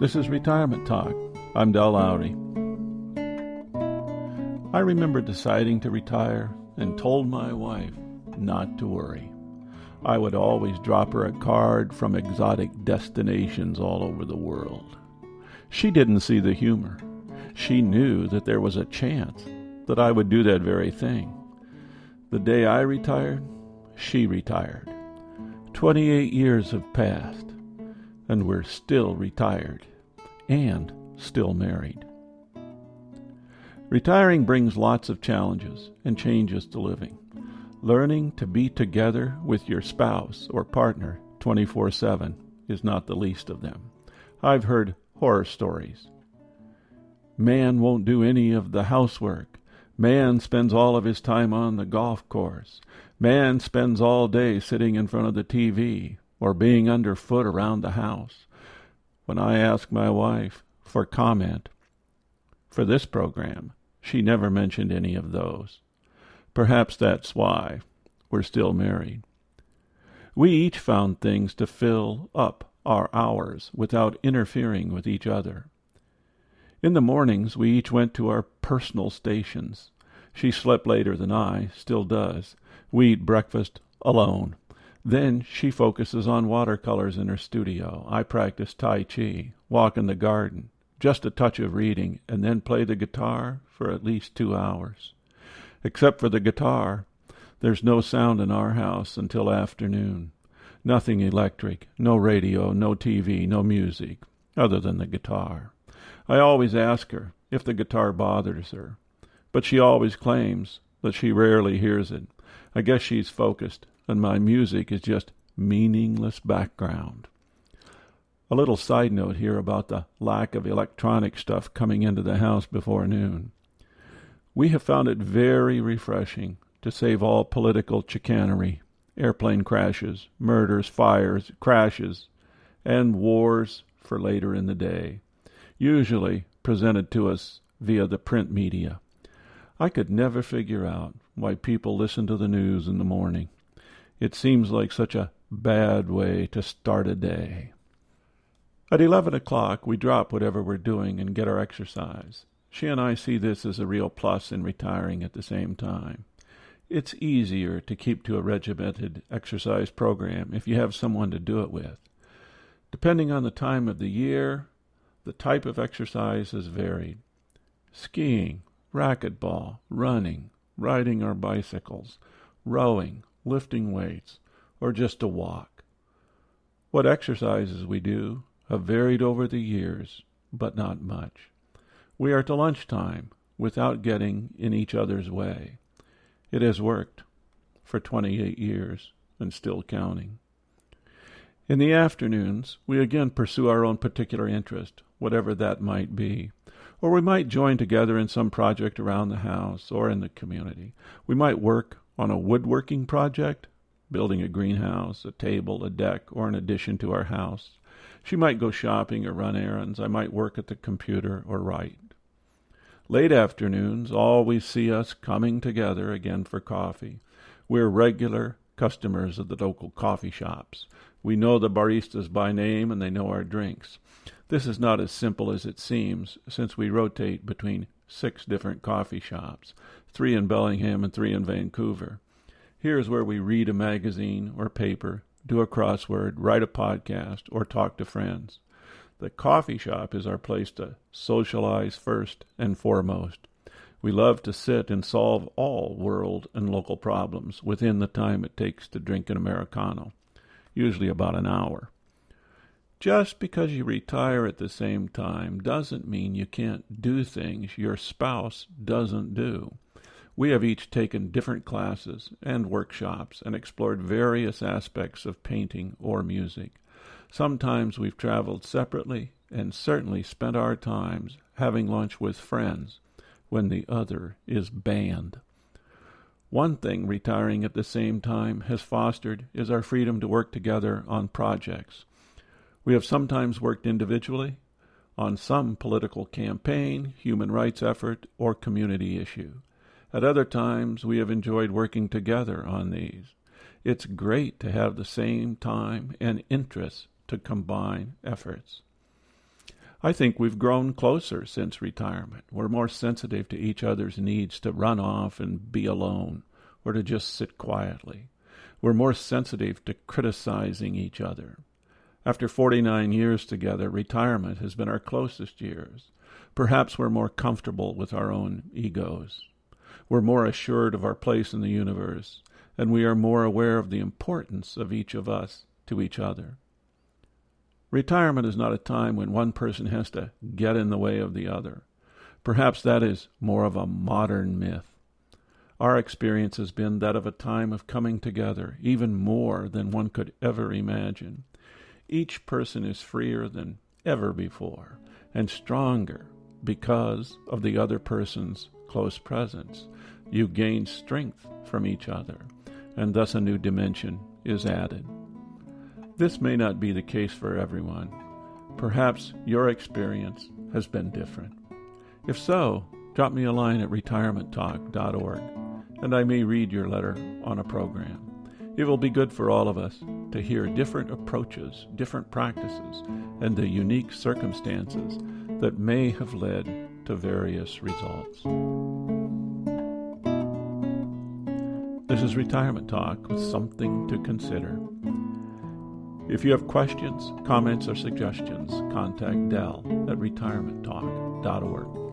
This is Retirement Talk. I'm Del Lowry. I remember deciding to retire and told my wife not to worry. I would always drop her a card from exotic destinations all over the world. She didn't see the humor. She knew that there was a chance that I would do that very thing. The day I retired, she retired. 28 years have passed, and we're still retired and still married. Retiring brings lots of challenges and changes to living. Learning to be together with your spouse or partner 24 7 is not the least of them. I've heard horror stories. Man won't do any of the housework. Man spends all of his time on the golf course. Man spends all day sitting in front of the TV or being underfoot around the house. When I ask my wife for comment for this program, she never mentioned any of those. Perhaps that's why we're still married. We each found things to fill up our hours without interfering with each other. In the mornings, we each went to our personal stations. She slept later than I, still does. We eat breakfast alone. Then she focuses on watercolors in her studio. I practice Tai Chi, walk in the garden, just a touch of reading, and then play the guitar for at least two hours. Except for the guitar, there's no sound in our house until afternoon. Nothing electric, no radio, no TV, no music, other than the guitar. I always ask her if the guitar bothers her, but she always claims that she rarely hears it. I guess she's focused, and my music is just meaningless background. A little side note here about the lack of electronic stuff coming into the house before noon. We have found it very refreshing to save all political chicanery, airplane crashes, murders, fires, crashes, and wars for later in the day, usually presented to us via the print media. I could never figure out why people listen to the news in the morning. It seems like such a bad way to start a day. At eleven o'clock, we drop whatever we're doing and get our exercise. She and I see this as a real plus in retiring at the same time. It's easier to keep to a regimented exercise program if you have someone to do it with. Depending on the time of the year, the type of exercise is varied. Skiing, racquetball, running, riding our bicycles, rowing, lifting weights, or just a walk. What exercises we do have varied over the years, but not much. We are to lunchtime without getting in each other's way. It has worked for 28 years and still counting. In the afternoons, we again pursue our own particular interest, whatever that might be. Or we might join together in some project around the house or in the community. We might work on a woodworking project, building a greenhouse, a table, a deck, or an addition to our house. She might go shopping or run errands. I might work at the computer or write. Late afternoons always see us coming together again for coffee. We're regular customers of the local coffee shops. We know the baristas by name and they know our drinks. This is not as simple as it seems, since we rotate between six different coffee shops, three in Bellingham and three in Vancouver. Here's where we read a magazine or paper, do a crossword, write a podcast, or talk to friends. The coffee shop is our place to socialize first and foremost. We love to sit and solve all world and local problems within the time it takes to drink an Americano, usually about an hour. Just because you retire at the same time doesn't mean you can't do things your spouse doesn't do. We have each taken different classes and workshops and explored various aspects of painting or music. Sometimes we've traveled separately and certainly spent our times having lunch with friends when the other is banned. One thing retiring at the same time has fostered is our freedom to work together on projects. We have sometimes worked individually on some political campaign, human rights effort, or community issue. At other times, we have enjoyed working together on these. It's great to have the same time and interests to combine efforts. I think we've grown closer since retirement. We're more sensitive to each other's needs to run off and be alone or to just sit quietly. We're more sensitive to criticizing each other. After 49 years together, retirement has been our closest years. Perhaps we're more comfortable with our own egos. We're more assured of our place in the universe, and we are more aware of the importance of each of us to each other. Retirement is not a time when one person has to get in the way of the other. Perhaps that is more of a modern myth. Our experience has been that of a time of coming together, even more than one could ever imagine. Each person is freer than ever before, and stronger because of the other person's close presence. You gain strength from each other, and thus a new dimension is added. This may not be the case for everyone. Perhaps your experience has been different. If so, drop me a line at retirementtalk.org and I may read your letter on a program. It will be good for all of us to hear different approaches, different practices, and the unique circumstances that may have led to various results. This is Retirement Talk with something to consider. If you have questions, comments, or suggestions, contact Del at retirementtalk.org.